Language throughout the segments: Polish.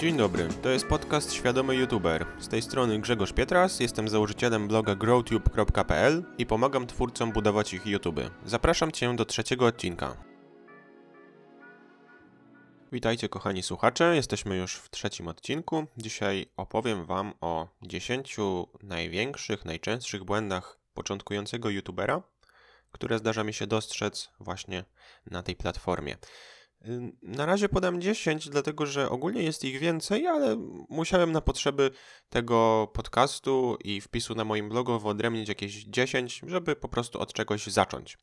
Dzień dobry, to jest podcast Świadomy YouTuber. Z tej strony Grzegorz Pietras, jestem założycielem bloga growtube.pl i pomagam twórcom budować ich YouTube. Zapraszam Cię do trzeciego odcinka. Witajcie kochani słuchacze, jesteśmy już w trzecim odcinku. Dzisiaj opowiem Wam o 10 największych, najczęstszych błędach początkującego YouTubera, które zdarza mi się dostrzec właśnie na tej platformie. Na razie podam 10, dlatego że ogólnie jest ich więcej, ale musiałem na potrzeby tego podcastu i wpisu na moim blogu wyodrębnić jakieś 10, żeby po prostu od czegoś zacząć.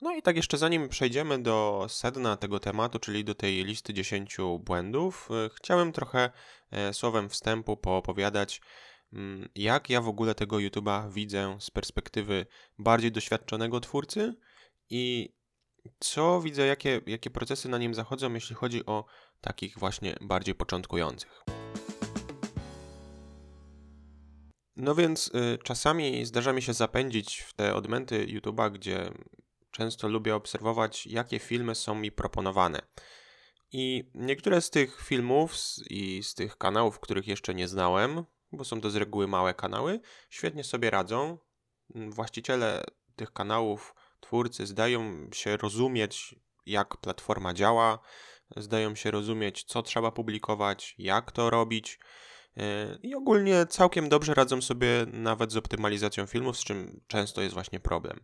No i tak jeszcze zanim przejdziemy do sedna tego tematu, czyli do tej listy 10 błędów, y, chciałem trochę e, słowem wstępu poopowiadać, mm, jak ja w ogóle tego YouTube'a widzę z perspektywy bardziej doświadczonego twórcy i co widzę, jakie, jakie procesy na nim zachodzą, jeśli chodzi o takich właśnie bardziej początkujących. No więc y, czasami zdarza mi się zapędzić w te odmęty YouTube'a, gdzie często lubię obserwować, jakie filmy są mi proponowane. I niektóre z tych filmów i z tych kanałów, których jeszcze nie znałem, bo są to z reguły małe kanały, świetnie sobie radzą. Właściciele tych kanałów twórcy zdają się rozumieć, jak platforma działa, zdają się rozumieć, co trzeba publikować, jak to robić. E, I ogólnie całkiem dobrze radzą sobie nawet z optymalizacją filmów, z czym często jest właśnie problem.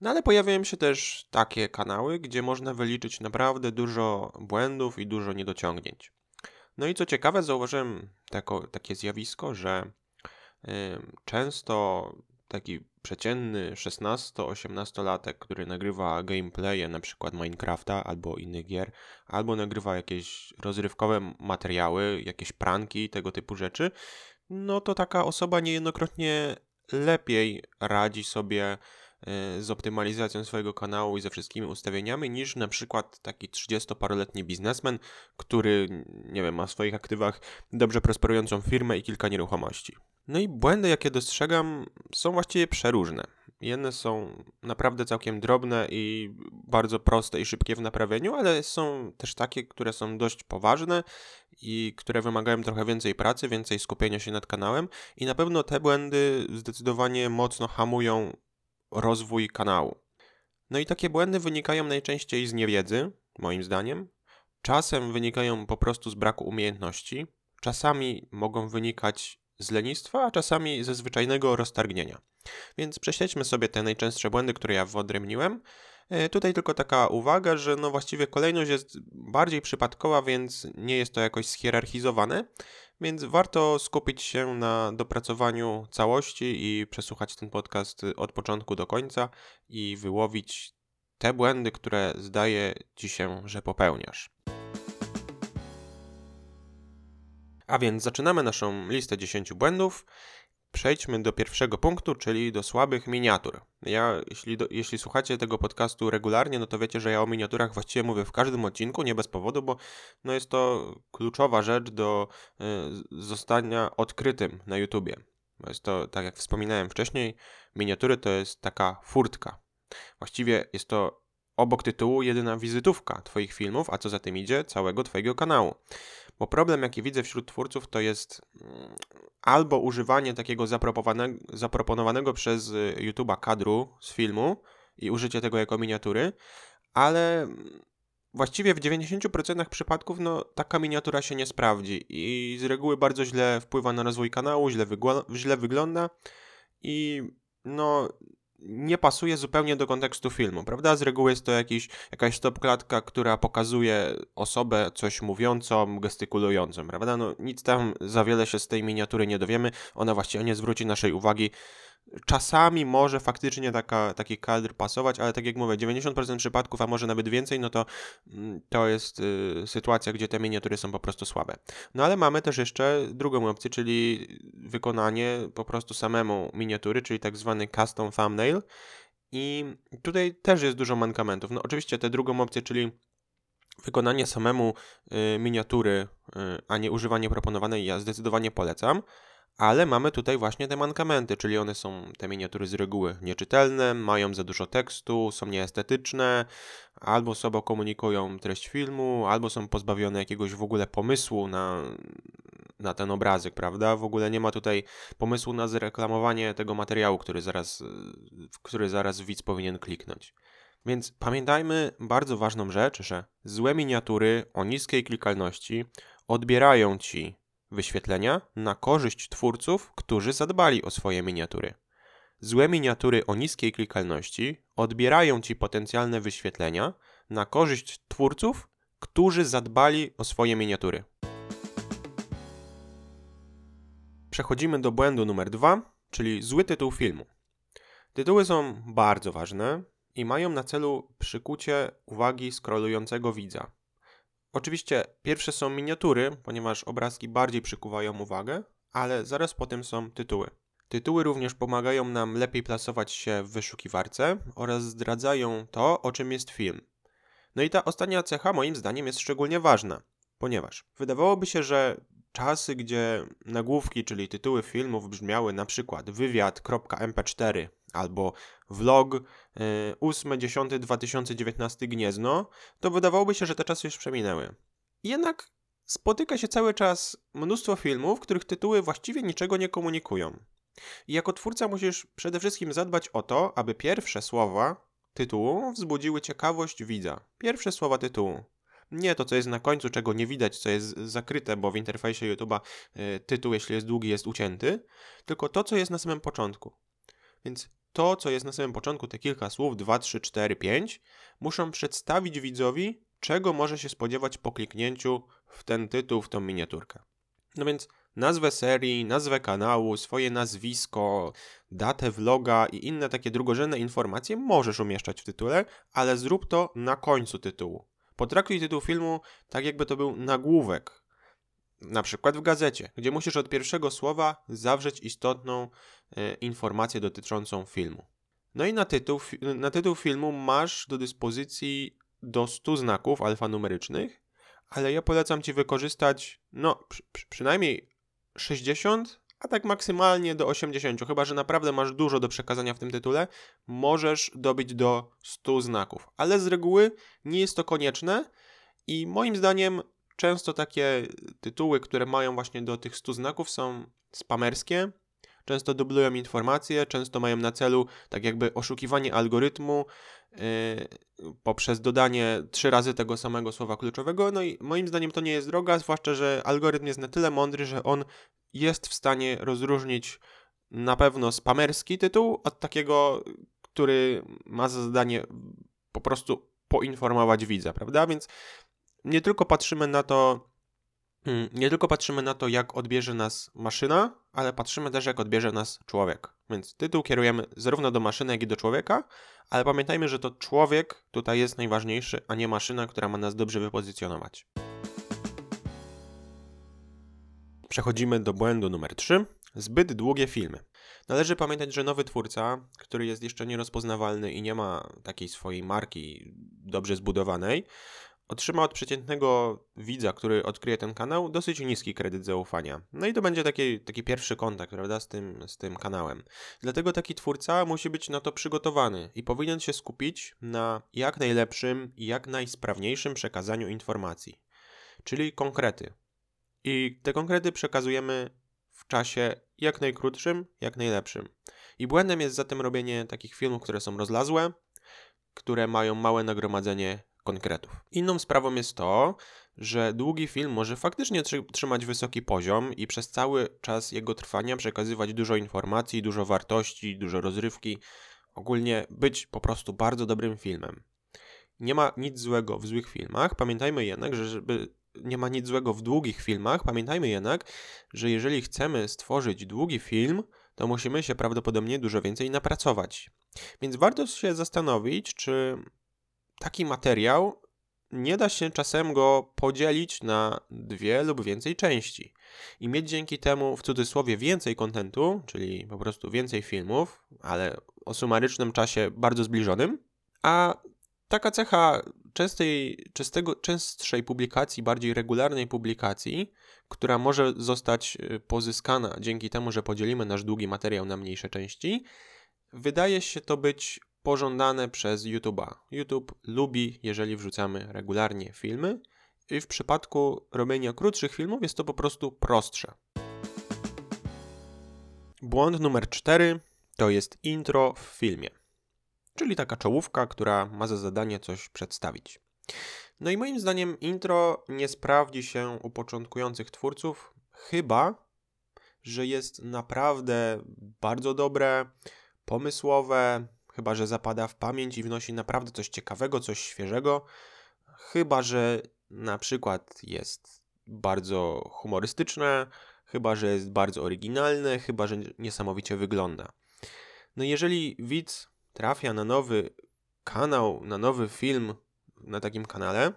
No ale pojawiają się też takie kanały, gdzie można wyliczyć naprawdę dużo błędów i dużo niedociągnięć. No i co ciekawe, zauważyłem tako, takie zjawisko, że y, często taki przeciętny 16-18-latek, który nagrywa gameplaye na przykład Minecrafta albo innych gier, albo nagrywa jakieś rozrywkowe materiały, jakieś pranki, tego typu rzeczy, no to taka osoba niejednokrotnie lepiej radzi sobie e, z optymalizacją swojego kanału i ze wszystkimi ustawieniami niż na przykład taki 30-paroletni biznesmen, który, nie wiem, ma w swoich aktywach dobrze prosperującą firmę i kilka nieruchomości. No i błędy, jakie dostrzegam, są właściwie przeróżne. Jedne są naprawdę całkiem drobne i bardzo proste i szybkie w naprawieniu, ale są też takie, które są dość poważne i które wymagają trochę więcej pracy, więcej skupienia się nad kanałem i na pewno te błędy zdecydowanie mocno hamują rozwój kanału. No i takie błędy wynikają najczęściej z niewiedzy, moim zdaniem. Czasem wynikają po prostu z braku umiejętności, czasami mogą wynikać z lenistwa, a czasami ze zwyczajnego roztargnienia. Więc prześledźmy sobie te najczęstsze błędy, które ja wyodrębniłem. E, tutaj tylko taka uwaga, że no właściwie kolejność jest bardziej przypadkowa, więc nie jest to jakoś schierarchizowane, więc warto skupić się na dopracowaniu całości i przesłuchać ten podcast od początku do końca i wyłowić te błędy, które zdaje ci się, że popełniasz. A więc zaczynamy naszą listę 10 błędów. Przejdźmy do pierwszego punktu, czyli do słabych miniatur. Ja, jeśli, do, jeśli słuchacie tego podcastu regularnie, no to wiecie, że ja o miniaturach właściwie mówię w każdym odcinku, nie bez powodu, bo no jest to kluczowa rzecz do y, zostania odkrytym na YouTubie. Bo jest to, tak jak wspominałem wcześniej, miniatury to jest taka furtka. Właściwie jest to obok tytułu jedyna wizytówka Twoich filmów, a co za tym idzie, całego Twojego kanału. Bo problem, jaki widzę wśród twórców, to jest mm, albo używanie takiego zaproponowanego, zaproponowanego przez y, YouTube'a kadru z filmu i użycie tego jako miniatury, ale mm, właściwie w 90% przypadków no, taka miniatura się nie sprawdzi i z reguły bardzo źle wpływa na rozwój kanału, źle, źle wygląda i no nie pasuje zupełnie do kontekstu filmu, prawda? Z reguły jest to jakiś, jakaś stopklatka, która pokazuje osobę coś mówiącą, gestykulującą, prawda? No nic tam za wiele się z tej miniatury nie dowiemy, ona właściwie nie zwróci naszej uwagi Czasami może faktycznie taka, taki kadr pasować, ale tak jak mówię, 90% przypadków, a może nawet więcej, no to mm, to jest y, sytuacja, gdzie te miniatury są po prostu słabe. No ale mamy też jeszcze drugą opcję, czyli wykonanie po prostu samemu miniatury, czyli tak zwany custom thumbnail. I tutaj też jest dużo mankamentów. No oczywiście tę drugą opcję, czyli wykonanie samemu y, miniatury, y, a nie używanie proponowanej, ja zdecydowanie polecam ale mamy tutaj właśnie te mankamenty, czyli one są te miniatury z reguły nieczytelne, mają za dużo tekstu, są nieestetyczne, albo sobą komunikują treść filmu, albo są pozbawione jakiegoś w ogóle pomysłu na, na ten obrazek, prawda? W ogóle nie ma tutaj pomysłu na zreklamowanie tego materiału, który zaraz, który zaraz widz powinien kliknąć. Więc pamiętajmy bardzo ważną rzecz, że złe miniatury o niskiej klikalności odbierają ci wyświetlenia na korzyść twórców, którzy zadbali o swoje miniatury. Złe miniatury o niskiej klikalności odbierają ci potencjalne wyświetlenia na korzyść twórców, którzy zadbali o swoje miniatury. Przechodzimy do błędu numer dwa, czyli zły tytuł filmu. Tytuły są bardzo ważne i mają na celu przykucie uwagi skrolującego widza. Oczywiście pierwsze są miniatury, ponieważ obrazki bardziej przykuwają uwagę, ale zaraz potem są tytuły. Tytuły również pomagają nam lepiej plasować się w wyszukiwarce oraz zdradzają to, o czym jest film. No i ta ostatnia cecha moim zdaniem jest szczególnie ważna, ponieważ wydawałoby się, że czasy, gdzie nagłówki, czyli tytuły filmów brzmiały na przykład wywiad.mp4 albo vlog 8.10.2019 Gniezno, to wydawałoby się, że te czasy już przeminęły. Jednak spotyka się cały czas mnóstwo filmów, których tytuły właściwie niczego nie komunikują. I jako twórca musisz przede wszystkim zadbać o to, aby pierwsze słowa tytułu wzbudziły ciekawość widza. Pierwsze słowa tytułu. Nie to, co jest na końcu, czego nie widać, co jest zakryte, bo w interfejsie YouTube'a y, tytuł, jeśli jest długi, jest ucięty, tylko to, co jest na samym początku. Więc to, co jest na samym początku, te kilka słów, 2, 3, 4, 5, muszą przedstawić widzowi, czego może się spodziewać po kliknięciu w ten tytuł, w tą miniaturkę. No więc nazwę serii, nazwę kanału, swoje nazwisko, datę vloga i inne takie drugorzędne informacje możesz umieszczać w tytule, ale zrób to na końcu tytułu. Potraktuj tytuł filmu tak, jakby to był nagłówek, na przykład w gazecie, gdzie musisz od pierwszego słowa zawrzeć istotną informację dotyczącą filmu. No i na tytuł, na tytuł filmu masz do dyspozycji do 100 znaków alfanumerycznych, ale ja polecam Ci wykorzystać no przy, przynajmniej 60, a tak maksymalnie do 80. Chyba, że naprawdę masz dużo do przekazania w tym tytule, możesz dobić do 100 znaków. Ale z reguły nie jest to konieczne i moim zdaniem często takie tytuły, które mają właśnie do tych 100 znaków są spamerskie, często dublują informacje, często mają na celu tak jakby oszukiwanie algorytmu yy, poprzez dodanie trzy razy tego samego słowa kluczowego. No i moim zdaniem to nie jest droga, zwłaszcza, że algorytm jest na tyle mądry, że on jest w stanie rozróżnić na pewno spamerski tytuł od takiego, który ma za zadanie po prostu poinformować widza, prawda? Więc nie tylko patrzymy na to, nie tylko patrzymy na to, jak odbierze nas maszyna, ale patrzymy też, jak odbierze nas człowiek. Więc tytuł kierujemy zarówno do maszyny, jak i do człowieka, ale pamiętajmy, że to człowiek tutaj jest najważniejszy, a nie maszyna, która ma nas dobrze wypozycjonować. Przechodzimy do błędu numer 3. Zbyt długie filmy. Należy pamiętać, że nowy twórca, który jest jeszcze nierozpoznawalny i nie ma takiej swojej marki dobrze zbudowanej, otrzyma od przeciętnego widza, który odkryje ten kanał, dosyć niski kredyt zaufania. No i to będzie taki, taki pierwszy kontakt, prawda, z tym, z tym kanałem. Dlatego taki twórca musi być na to przygotowany i powinien się skupić na jak najlepszym i jak najsprawniejszym przekazaniu informacji, czyli konkrety. I te konkrety przekazujemy w czasie jak najkrótszym, jak najlepszym. I błędem jest zatem robienie takich filmów, które są rozlazłe, które mają małe nagromadzenie konkretów. Inną sprawą jest to, że długi film może faktycznie trzymać wysoki poziom i przez cały czas jego trwania przekazywać dużo informacji, dużo wartości, dużo rozrywki, ogólnie być po prostu bardzo dobrym filmem. Nie ma nic złego w złych filmach. Pamiętajmy jednak, że żeby nie ma nic złego w długich filmach. Pamiętajmy jednak, że jeżeli chcemy stworzyć długi film, to musimy się prawdopodobnie dużo więcej napracować. Więc warto się zastanowić, czy taki materiał nie da się czasem go podzielić na dwie lub więcej części. I mieć dzięki temu w cudzysłowie więcej kontentu, czyli po prostu więcej filmów, ale o sumarycznym czasie bardzo zbliżonym, a taka cecha częstej, częstego, częstszej publikacji, bardziej regularnej publikacji, która może zostać y, pozyskana dzięki temu, że podzielimy nasz długi materiał na mniejsze części, wydaje się to być pożądane przez YouTube'a. YouTube lubi, jeżeli wrzucamy regularnie filmy, i w przypadku robienia krótszych filmów jest to po prostu prostsze. Błąd numer 4 to jest intro w filmie, czyli taka czołówka, która ma za zadanie coś przedstawić. No i moim zdaniem intro nie sprawdzi się u początkujących twórców, chyba że jest naprawdę bardzo dobre, pomysłowe, chyba że zapada w pamięć i wnosi naprawdę coś ciekawego, coś świeżego, chyba że na przykład jest bardzo humorystyczne, chyba że jest bardzo oryginalne, chyba że niesamowicie wygląda. No jeżeli widz trafia na nowy kanał, na nowy film na takim kanale,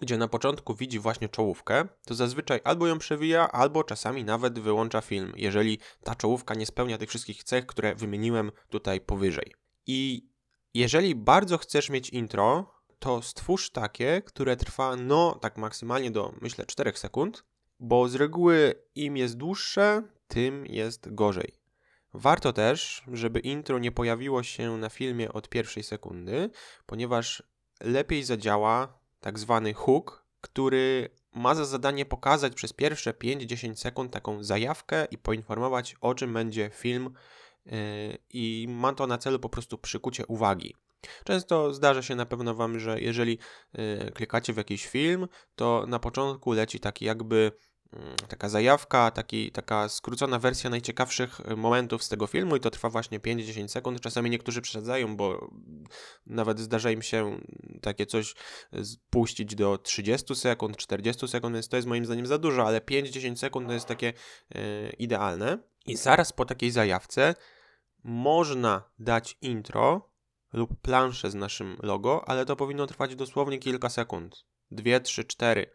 gdzie na początku widzi właśnie czołówkę, to zazwyczaj albo ją przewija, albo czasami nawet wyłącza film, jeżeli ta czołówka nie spełnia tych wszystkich cech, które wymieniłem tutaj powyżej. I jeżeli bardzo chcesz mieć intro, to stwórz takie, które trwa no tak maksymalnie do myślę 4 sekund, bo z reguły im jest dłuższe, tym jest gorzej. Warto też, żeby intro nie pojawiło się na filmie od pierwszej sekundy, ponieważ lepiej zadziała tak zwany hook, który ma za zadanie pokazać przez pierwsze 5-10 sekund taką zajawkę i poinformować o czym będzie film yy, i ma to na celu po prostu przykucie uwagi. Często zdarza się na pewno Wam, że jeżeli yy, klikacie w jakiś film, to na początku leci taki jakby taka zajawka, taki, taka skrócona wersja najciekawszych y, momentów z tego filmu i to trwa właśnie 5-10 sekund. Czasami niektórzy przesadzają, bo nawet zdarza im się takie coś puścić do 30 sekund, 40 sekund, więc to jest moim zdaniem za dużo, ale 5-10 sekund to jest takie yy, idealne. I zaraz po takiej zajawce można dać intro lub planszę z naszym logo, ale to powinno trwać dosłownie kilka sekund. 2, 3, 4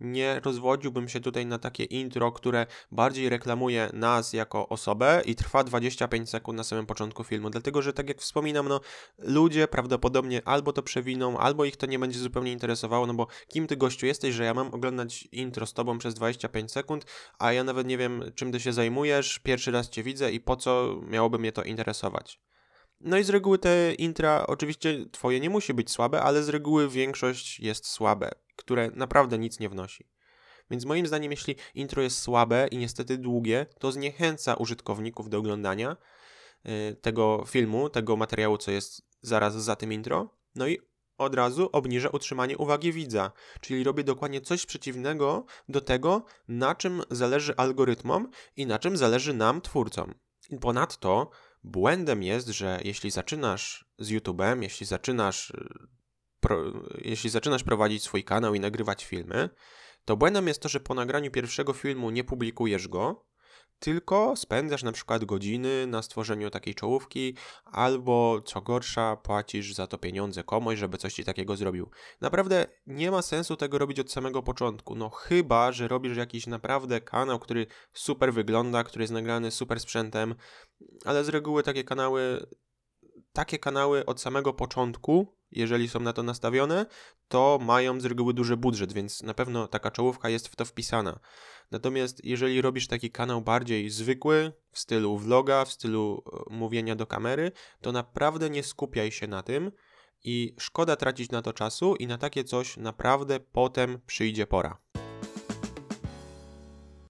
nie rozwodziłbym się tutaj na takie intro, które bardziej reklamuje nas jako osobę i trwa 25 sekund na samym początku filmu, dlatego że tak jak wspominam, no ludzie prawdopodobnie albo to przewiną, albo ich to nie będzie zupełnie interesowało, no bo kim ty gościu jesteś, że ja mam oglądać intro z tobą przez 25 sekund, a ja nawet nie wiem czym ty się zajmujesz, pierwszy raz cię widzę i po co miałoby mnie to interesować. No i z reguły te intra, oczywiście twoje nie musi być słabe, ale z reguły większość jest słabe które naprawdę nic nie wnosi. Więc moim zdaniem, jeśli intro jest słabe i niestety długie, to zniechęca użytkowników do oglądania y, tego filmu, tego materiału, co jest zaraz za tym intro. No i od razu obniża utrzymanie uwagi widza, czyli robię dokładnie coś przeciwnego do tego, na czym zależy algorytmom i na czym zależy nam, twórcom. Ponadto błędem jest, że jeśli zaczynasz z YouTube'em, jeśli zaczynasz y, pro, jeśli zaczynasz prowadzić swój kanał i nagrywać filmy, to błędem jest to, że po nagraniu pierwszego filmu nie publikujesz go, tylko spędzasz na przykład godziny na stworzeniu takiej czołówki, albo co gorsza, płacisz za to pieniądze komuś, żeby coś ci takiego zrobił. Naprawdę nie ma sensu tego robić od samego początku. No chyba, że robisz jakiś naprawdę kanał, który super wygląda, który jest nagrany super sprzętem, ale z reguły takie kanały takie kanały od samego początku, jeżeli są na to nastawione, to mają z reguły duży budżet, więc na pewno taka czołówka jest w to wpisana. Natomiast jeżeli robisz taki kanał bardziej zwykły, w stylu vloga, w stylu e, mówienia do kamery, to naprawdę nie skupiaj się na tym i szkoda tracić na to czasu i na takie coś naprawdę potem przyjdzie pora.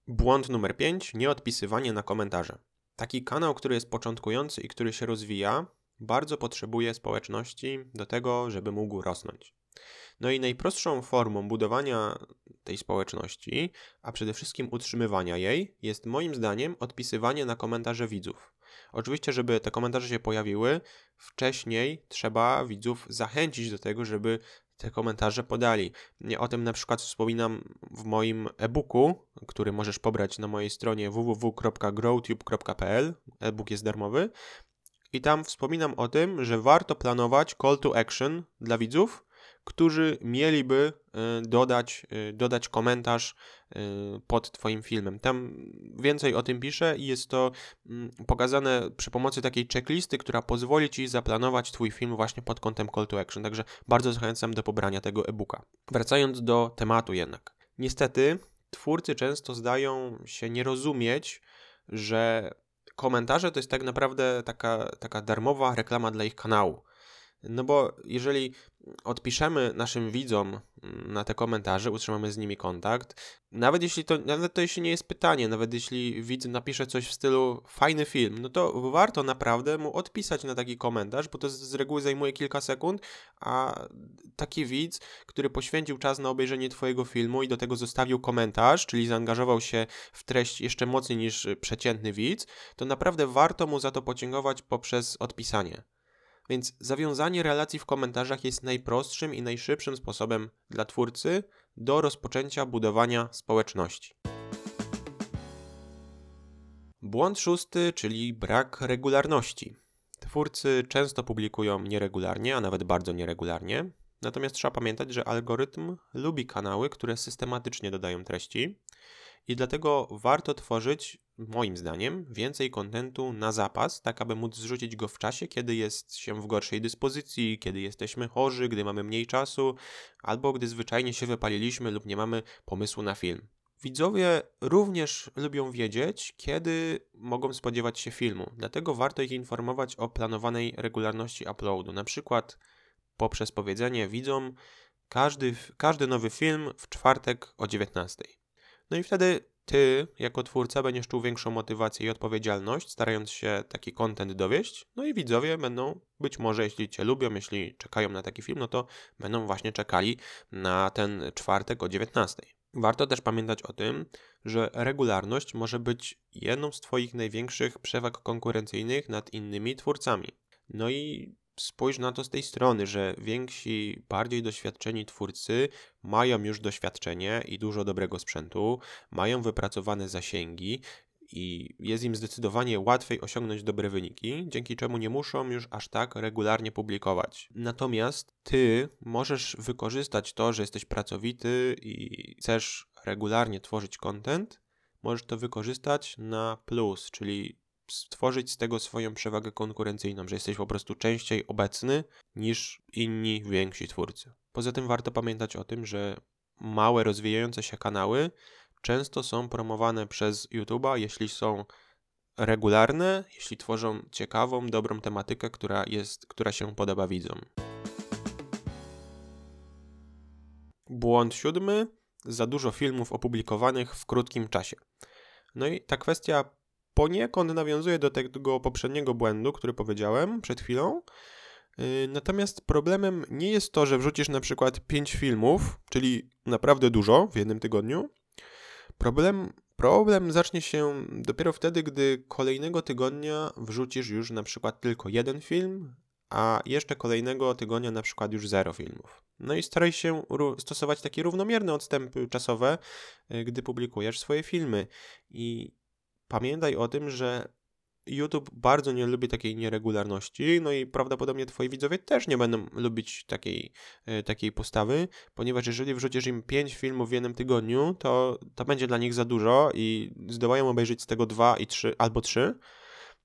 Błąd numer 5. Nieodpisywanie na komentarze. Taki kanał, który jest początkujący i który się rozwija, bardzo potrzebuje społeczności do tego, żeby mógł rosnąć. No i najprostszą formą budowania tej społeczności, a przede wszystkim utrzymywania jej, jest moim zdaniem odpisywanie na komentarze widzów. Oczywiście, żeby te komentarze się pojawiły, wcześniej trzeba widzów zachęcić do tego, żeby te komentarze podali. O tym na przykład wspominam w moim e-booku, który możesz pobrać na mojej stronie www.growtube.pl. E-book jest darmowy. I tam wspominam o tym, że warto planować call to action dla widzów, którzy mieliby y, dodać, y, dodać komentarz y, pod Twoim filmem. Tam więcej o tym piszę i jest to mm, pokazane przy pomocy takiej checklisty, która pozwoli Ci zaplanować Twój film właśnie pod kątem call to action. Także bardzo zachęcam do pobrania tego e-booka. Wracając do tematu jednak. Niestety, twórcy często zdają się nie rozumieć, że komentarze to jest tak naprawdę taka, taka darmowa reklama dla ich kanału. No bo jeżeli odpiszemy naszym widzom mm, na te komentarze, utrzymamy z nimi kontakt, nawet jeśli to, nawet to jeśli nie jest pytanie, nawet jeśli widz napisze coś w stylu fajny film, no to warto naprawdę mu odpisać na taki komentarz, bo to z reguły zajmuje kilka sekund, a taki widz, który poświęcił czas na obejrzenie twojego filmu i do tego zostawił komentarz, czyli zaangażował się w treść jeszcze mocniej niż przeciętny widz, to naprawdę warto mu za to podziękować poprzez odpisanie. Więc zawiązanie relacji w komentarzach jest najprostszym i najszybszym sposobem dla twórcy do rozpoczęcia budowania społeczności. Błąd szósty, czyli brak regularności. Twórcy często publikują nieregularnie, a nawet bardzo nieregularnie. Natomiast trzeba pamiętać, że algorytm lubi kanały, które systematycznie dodają treści i dlatego warto tworzyć, moim zdaniem, więcej kontentu na zapas, tak aby móc zrzucić go w czasie, kiedy jest się w gorszej dyspozycji, kiedy jesteśmy chorzy, gdy mamy mniej czasu, albo gdy zwyczajnie się wypaliliśmy lub nie mamy pomysłu na film. Widzowie również lubią wiedzieć, kiedy mogą spodziewać się filmu, dlatego warto ich informować o planowanej regularności uploadu, na przykład poprzez powiedzenie widzom każdy, każdy nowy film w czwartek o 19. No i wtedy ty, jako twórca, będziesz czuł większą motywację i odpowiedzialność, starając się taki content dowieść. No i widzowie będą, być może, jeśli cię lubią, jeśli czekają na taki film, no to będą właśnie czekali na ten czwartek o 19. Warto też pamiętać o tym, że regularność może być jedną z Twoich największych przewag konkurencyjnych nad innymi twórcami. No i spójrz na to z tej strony, że więksi, bardziej doświadczeni twórcy mają już doświadczenie i dużo dobrego sprzętu, mają wypracowane zasięgi i jest im zdecydowanie łatwiej osiągnąć dobre wyniki, dzięki czemu nie muszą już aż tak regularnie publikować. Natomiast ty możesz wykorzystać to, że jesteś pracowity i chcesz regularnie tworzyć content, możesz to wykorzystać na plus, czyli stworzyć z tego swoją przewagę konkurencyjną, że jesteś po prostu częściej obecny niż inni więksi twórcy. Poza tym warto pamiętać o tym, że małe, rozwijające się kanały często są promowane przez YouTube'a, jeśli są regularne, jeśli tworzą ciekawą, dobrą tematykę, która, jest, która się podoba widzom. Błąd siódmy. Za dużo filmów opublikowanych w krótkim czasie. No i ta kwestia poniekąd nawiązuje do tego poprzedniego błędu, który powiedziałem przed chwilą. Y, natomiast problemem nie jest to, że wrzucisz na przykład 5 filmów, czyli naprawdę dużo w jednym tygodniu. Problem, problem zacznie się dopiero wtedy, gdy kolejnego tygodnia wrzucisz już na przykład tylko jeden film, a jeszcze kolejnego tygodnia na przykład już zero filmów. No i staraj się stosować takie równomierne odstępy czasowe, y, gdy publikujesz swoje filmy. I pamiętaj o tym, że YouTube bardzo nie lubi takiej nieregularności, no i prawdopodobnie twoi widzowie też nie będą lubić takiej, e, takiej postawy, ponieważ jeżeli wrzucisz im 5 filmów w jednym tygodniu, to to będzie dla nich za dużo i zdołają obejrzeć z tego 2 i 3 albo 3.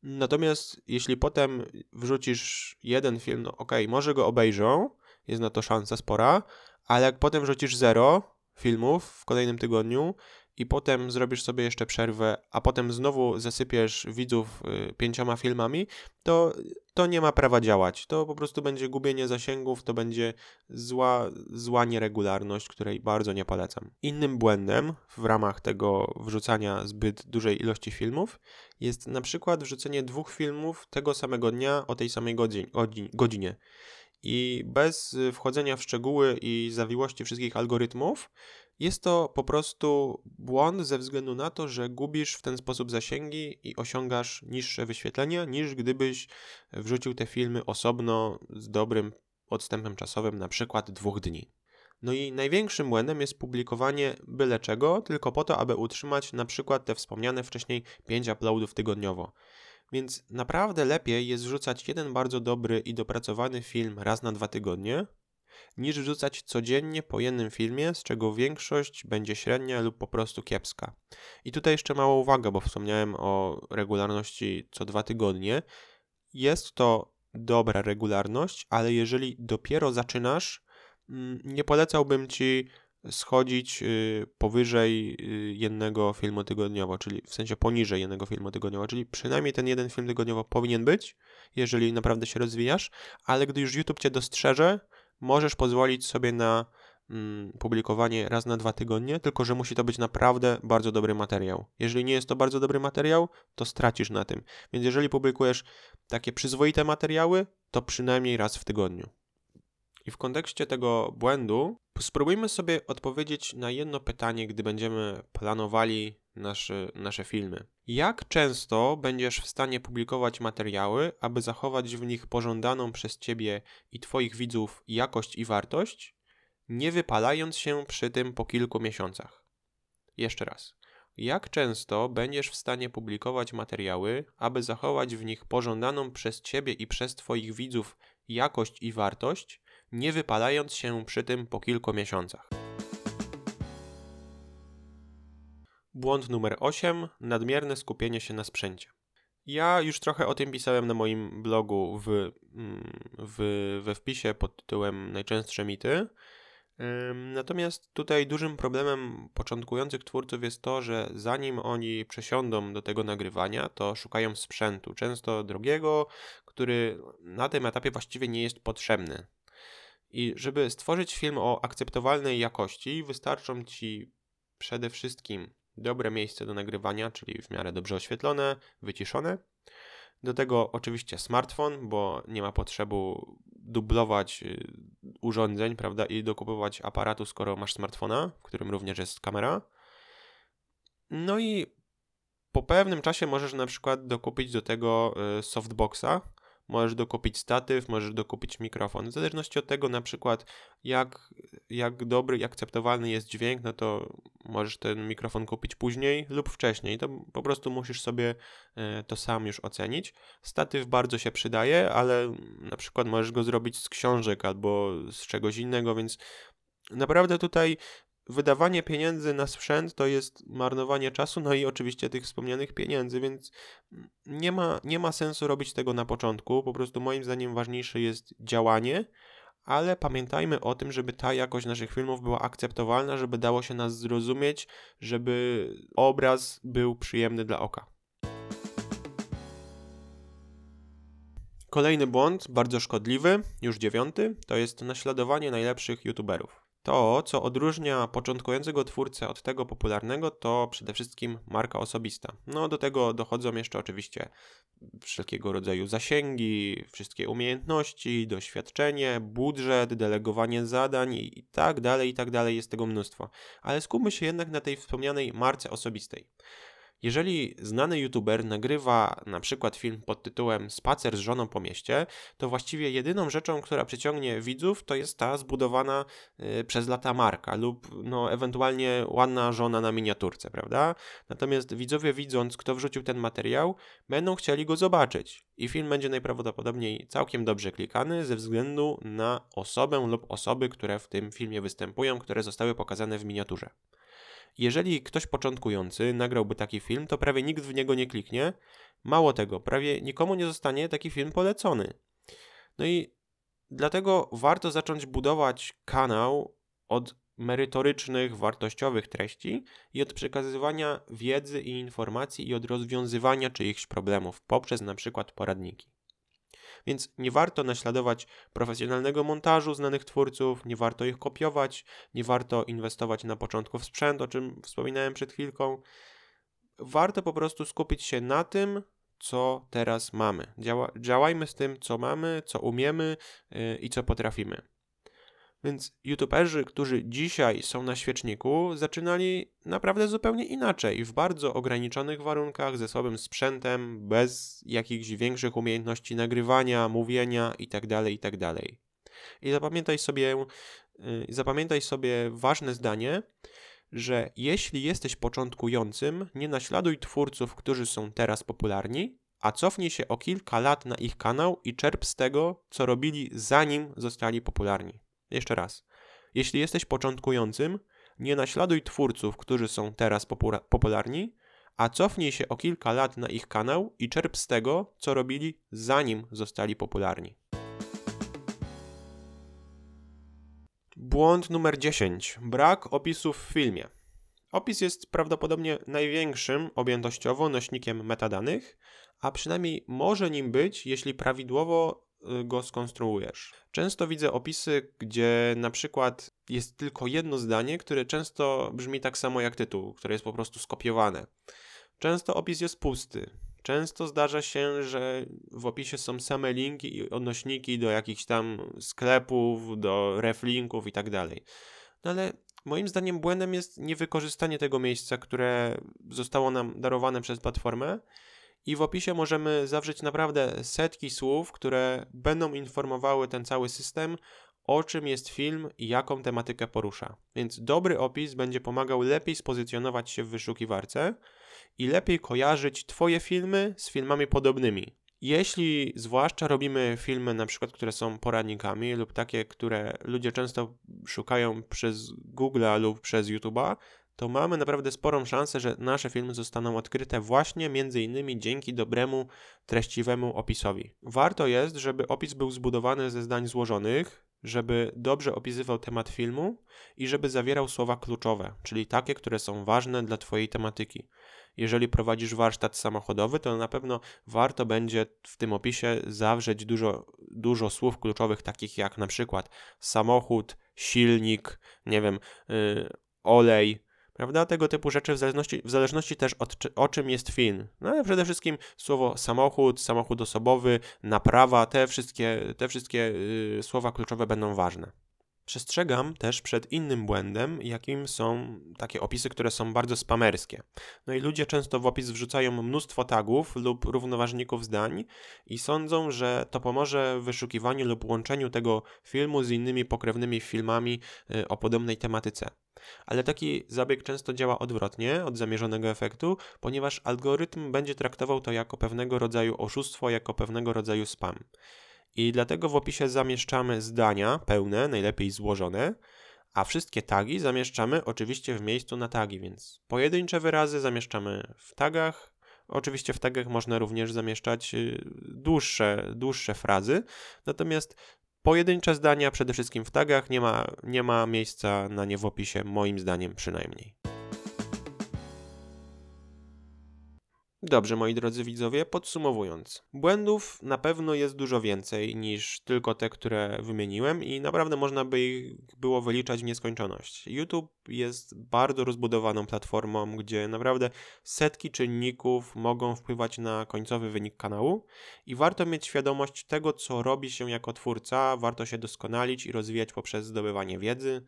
Natomiast jeśli potem wrzucisz jeden film, no ok, może go obejrzą, jest na to szansa spora, ale jak potem wrzucisz 0 filmów w kolejnym tygodniu, i potem zrobisz sobie jeszcze przerwę, a potem znowu zasypiesz widzów y, pięcioma filmami, to, to nie ma prawa działać. To po prostu będzie gubienie zasięgów, to będzie zła, zła nieregularność, której bardzo nie polecam. Innym błędem w ramach tego wrzucania zbyt dużej ilości filmów jest na przykład wrzucenie dwóch filmów tego samego dnia o tej samej godzinie. I bez wchodzenia w szczegóły i zawiłości wszystkich algorytmów, jest to po prostu błąd ze względu na to, że gubisz w ten sposób zasięgi i osiągasz niższe wyświetlenia, niż gdybyś wrzucił te filmy osobno z dobrym odstępem czasowym, na przykład dwóch dni. No i największym błędem jest publikowanie byle czego, tylko po to, aby utrzymać na przykład te wspomniane wcześniej 5 uploadów tygodniowo. Więc naprawdę lepiej jest wrzucać jeden bardzo dobry i dopracowany film raz na dwa tygodnie, niż wrzucać codziennie po jednym filmie, z czego większość będzie średnia lub po prostu kiepska. I tutaj jeszcze mała uwaga, bo wspomniałem o regularności co dwa tygodnie. Jest to dobra regularność, ale jeżeli dopiero zaczynasz, mm, nie polecałbym ci schodzić y, powyżej y, jednego filmu tygodniowo, czyli w sensie poniżej jednego filmu tygodniowo, czyli przynajmniej ten jeden film tygodniowo powinien być, jeżeli naprawdę się rozwijasz, ale gdy już YouTube cię dostrzeże, możesz pozwolić sobie na mm, publikowanie raz na dwa tygodnie, tylko że musi to być naprawdę bardzo dobry materiał. Jeżeli nie jest to bardzo dobry materiał, to stracisz na tym. Więc jeżeli publikujesz takie przyzwoite materiały, to przynajmniej raz w tygodniu. I w kontekście tego błędu spróbujmy sobie odpowiedzieć na jedno pytanie, gdy będziemy planowali nasze, nasze filmy. Jak często będziesz w stanie publikować materiały, aby zachować w nich pożądaną przez Ciebie i Twoich widzów jakość i wartość, nie wypalając się przy tym po kilku miesiącach? Jeszcze raz. Jak często będziesz w stanie publikować materiały, aby zachować w nich pożądaną przez Ciebie i przez Twoich widzów jakość i wartość, nie wypalając się przy tym po kilku miesiącach. Błąd numer 8. Nadmierne skupienie się na sprzęcie. Ja już trochę o tym pisałem na moim blogu w, mm, w, we wpisie pod tytułem Najczęstsze mity. Natomiast tutaj dużym problemem początkujących twórców jest to, że zanim oni przesiądą do tego nagrywania, to szukają sprzętu, często drogiego, który na tym etapie właściwie nie jest potrzebny. I żeby stworzyć film o akceptowalnej jakości, wystarczą ci przede wszystkim dobre miejsce do nagrywania, czyli w miarę dobrze oświetlone, wyciszone. Do tego oczywiście smartfon, bo nie ma potrzeby dublować y, urządzeń, prawda, i dokupować aparatu, skoro masz smartfona, w którym również jest kamera. No i po pewnym czasie możesz na przykład dokupić do tego y, softboxa, możesz dokupić statyw, możesz dokupić mikrofon. W zależności od tego na przykład jak, jak dobry i akceptowalny jest dźwięk, no to możesz ten mikrofon kupić później lub wcześniej. To po prostu musisz sobie e, to sam już ocenić. Statyw bardzo się przydaje, ale na przykład możesz go zrobić z książek albo z czegoś innego, więc naprawdę tutaj wydawanie pieniędzy na sprzęt to jest marnowanie czasu, no i oczywiście tych wspomnianych pieniędzy, więc nie ma, nie ma sensu robić tego na początku. Po prostu moim zdaniem ważniejsze jest działanie, ale pamiętajmy o tym, żeby ta jakość naszych filmów była akceptowalna, żeby dało się nas zrozumieć, żeby obraz był przyjemny dla oka. Kolejny błąd, bardzo szkodliwy, już dziewiąty, to jest naśladowanie najlepszych youtuberów. To, co odróżnia początkującego twórcę od tego popularnego, to przede wszystkim marka osobista. No, do tego dochodzą jeszcze oczywiście wszelkiego rodzaju zasięgi, wszystkie umiejętności, doświadczenie, budżet, delegowanie zadań i tak dalej, i tak dalej. Jest tego mnóstwo. Ale skupmy się jednak na tej wspomnianej marce osobistej. Jeżeli znany youtuber nagrywa na przykład film pod tytułem Spacer z żoną po mieście, to właściwie jedyną rzeczą, która przyciągnie widzów, to jest ta zbudowana y, przez lata marka lub no, ewentualnie ładna żona na miniaturce, prawda? Natomiast widzowie widząc, kto wrzucił ten materiał, będą chcieli go zobaczyć i film będzie najprawdopodobniej całkiem dobrze klikany ze względu na osobę lub osoby, które w tym filmie występują, które zostały pokazane w miniaturze. Jeżeli ktoś początkujący nagrałby taki film, to prawie nikt w niego nie kliknie. Mało tego, prawie nikomu nie zostanie taki film polecony. No i dlatego warto zacząć budować kanał od merytorycznych, wartościowych treści i od przekazywania wiedzy i informacji i od rozwiązywania czyichś problemów poprzez na przykład poradniki. Więc nie warto naśladować profesjonalnego montażu znanych twórców, nie warto ich kopiować, nie warto inwestować na początku w sprzęt, o czym wspominałem przed chwilką. Warto po prostu skupić się na tym, co teraz mamy. Działa, działajmy z tym, co mamy, co umiemy yy, i co potrafimy. Więc youtuberzy, którzy dzisiaj są na świeczniku, zaczynali naprawdę zupełnie inaczej, w bardzo ograniczonych warunkach, ze słabym sprzętem, bez jakichś większych umiejętności nagrywania, mówienia itd., tak itd. Tak I zapamiętaj sobie, y, zapamiętaj sobie ważne zdanie, że jeśli jesteś początkującym, nie naśladuj twórców, którzy są teraz popularni, a cofnij się o kilka lat na ich kanał i czerp z tego, co robili zanim zostali popularni. Jeszcze raz. Jeśli jesteś początkującym, nie naśladuj twórców, którzy są teraz popularni, a cofnij się o kilka lat na ich kanał i czerp z tego, co robili zanim zostali popularni. Błąd numer 10. Brak opisów w filmie. Opis jest prawdopodobnie największym objętościowo nośnikiem metadanych, a przynajmniej może nim być, jeśli prawidłowo go skonstruujesz. Często widzę opisy, gdzie na przykład jest tylko jedno zdanie, które często brzmi tak samo jak tytuł, które jest po prostu skopiowane. Często opis jest pusty. Często zdarza się, że w opisie są same linki i odnośniki do jakichś tam sklepów, do reflinków i tak dalej. No ale moim zdaniem błędem jest niewykorzystanie tego miejsca, które zostało nam darowane przez platformę. I w opisie możemy zawrzeć naprawdę setki słów, które będą informowały ten cały system o czym jest film i jaką tematykę porusza. Więc dobry opis będzie pomagał lepiej spozycjonować się w wyszukiwarce i lepiej kojarzyć Twoje filmy z filmami podobnymi. Jeśli zwłaszcza robimy filmy, na przykład, które są poradnikami lub takie, które ludzie często szukają przez Google'a lub przez YouTube'a, to mamy naprawdę sporą szansę, że nasze filmy zostaną odkryte właśnie między innymi dzięki dobremu, treściwemu opisowi. Warto jest, żeby opis był zbudowany ze zdań złożonych, żeby dobrze opisywał temat filmu i żeby zawierał słowa kluczowe, czyli takie, które są ważne dla Twojej tematyki. Jeżeli prowadzisz warsztat samochodowy, to na pewno warto będzie w tym opisie zawrzeć dużo, dużo słów kluczowych, takich jak na przykład samochód, silnik, nie wiem, yy, olej, prawda? Tego typu rzeczy w zależności, w zależności też od o czym jest film. No ale przede wszystkim słowo samochód, samochód osobowy, naprawa, te wszystkie, te wszystkie yy, słowa kluczowe będą ważne. Przestrzegam też przed innym błędem, jakim są takie opisy, które są bardzo spamerskie. No i ludzie często w opis wrzucają mnóstwo tagów lub równoważników zdań i sądzą, że to pomoże w wyszukiwaniu lub łączeniu tego filmu z innymi pokrewnymi filmami y, o podobnej tematyce. Ale taki zabieg często działa odwrotnie od zamierzonego efektu, ponieważ algorytm będzie traktował to jako pewnego rodzaju oszustwo, jako pewnego rodzaju spam. I dlatego w opisie zamieszczamy zdania pełne, najlepiej złożone, a wszystkie tagi zamieszczamy oczywiście w miejscu na tagi, więc pojedyncze wyrazy zamieszczamy w tagach. Oczywiście w tagach można również zamieszczać y, dłuższe, dłuższe frazy, natomiast pojedyncze zdania przede wszystkim w tagach nie ma, nie ma miejsca na nie w opisie, moim zdaniem przynajmniej. Dobrze, moi drodzy widzowie, podsumowując. Błędów na pewno jest dużo więcej niż tylko te, które wymieniłem i naprawdę można by ich było wyliczać w nieskończoność. YouTube jest bardzo rozbudowaną platformą, gdzie naprawdę setki czynników mogą wpływać na końcowy wynik kanału i warto mieć świadomość tego, co robi się jako twórca, warto się doskonalić i rozwijać poprzez zdobywanie wiedzy,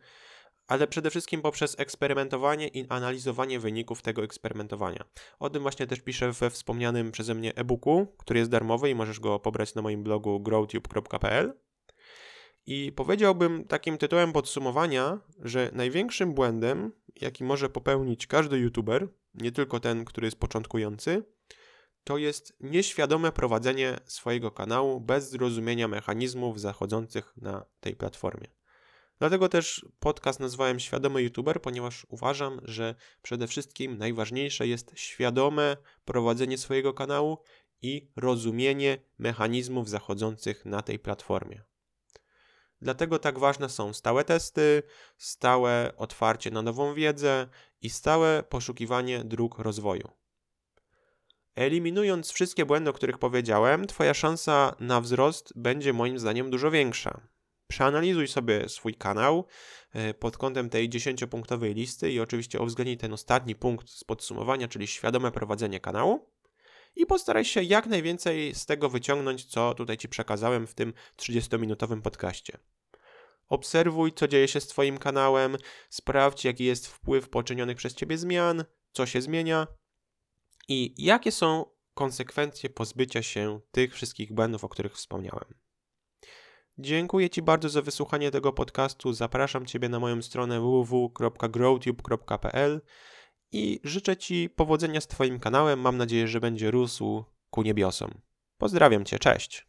ale przede wszystkim poprzez eksperymentowanie i analizowanie wyników tego eksperymentowania. O tym właśnie też piszę we wspomnianym przeze mnie e-booku, który jest darmowy i możesz go pobrać na moim blogu growtube.pl. I powiedziałbym takim tytułem podsumowania, że największym błędem, jaki może popełnić każdy youtuber, nie tylko ten, który jest początkujący, to jest nieświadome prowadzenie swojego kanału bez zrozumienia mechanizmów zachodzących na tej platformie. Dlatego też podcast nazwałem Świadomy YouTuber, ponieważ uważam, że przede wszystkim najważniejsze jest świadome prowadzenie swojego kanału i rozumienie mechanizmów zachodzących na tej platformie. Dlatego tak ważne są stałe testy, stałe otwarcie na nową wiedzę i stałe poszukiwanie dróg rozwoju. Eliminując wszystkie błędy, o których powiedziałem, Twoja szansa na wzrost będzie moim zdaniem dużo większa. Przeanalizuj sobie swój kanał e, pod kątem tej 10-punktowej listy i oczywiście uwzględnij ten ostatni punkt z podsumowania, czyli świadome prowadzenie kanału. I postaraj się jak najwięcej z tego wyciągnąć, co tutaj Ci przekazałem w tym 30-minutowym podcaście. Obserwuj, co dzieje się z Twoim kanałem, sprawdź, jaki jest wpływ poczynionych przez Ciebie zmian, co się zmienia i jakie są konsekwencje pozbycia się tych wszystkich błędów, o których wspomniałem. Dziękuję Ci bardzo za wysłuchanie tego podcastu. Zapraszam Ciebie na moją stronę www.growtube.pl i życzę Ci powodzenia z Twoim kanałem. Mam nadzieję, że będzie rósł ku niebiosom. Pozdrawiam Cię, cześć.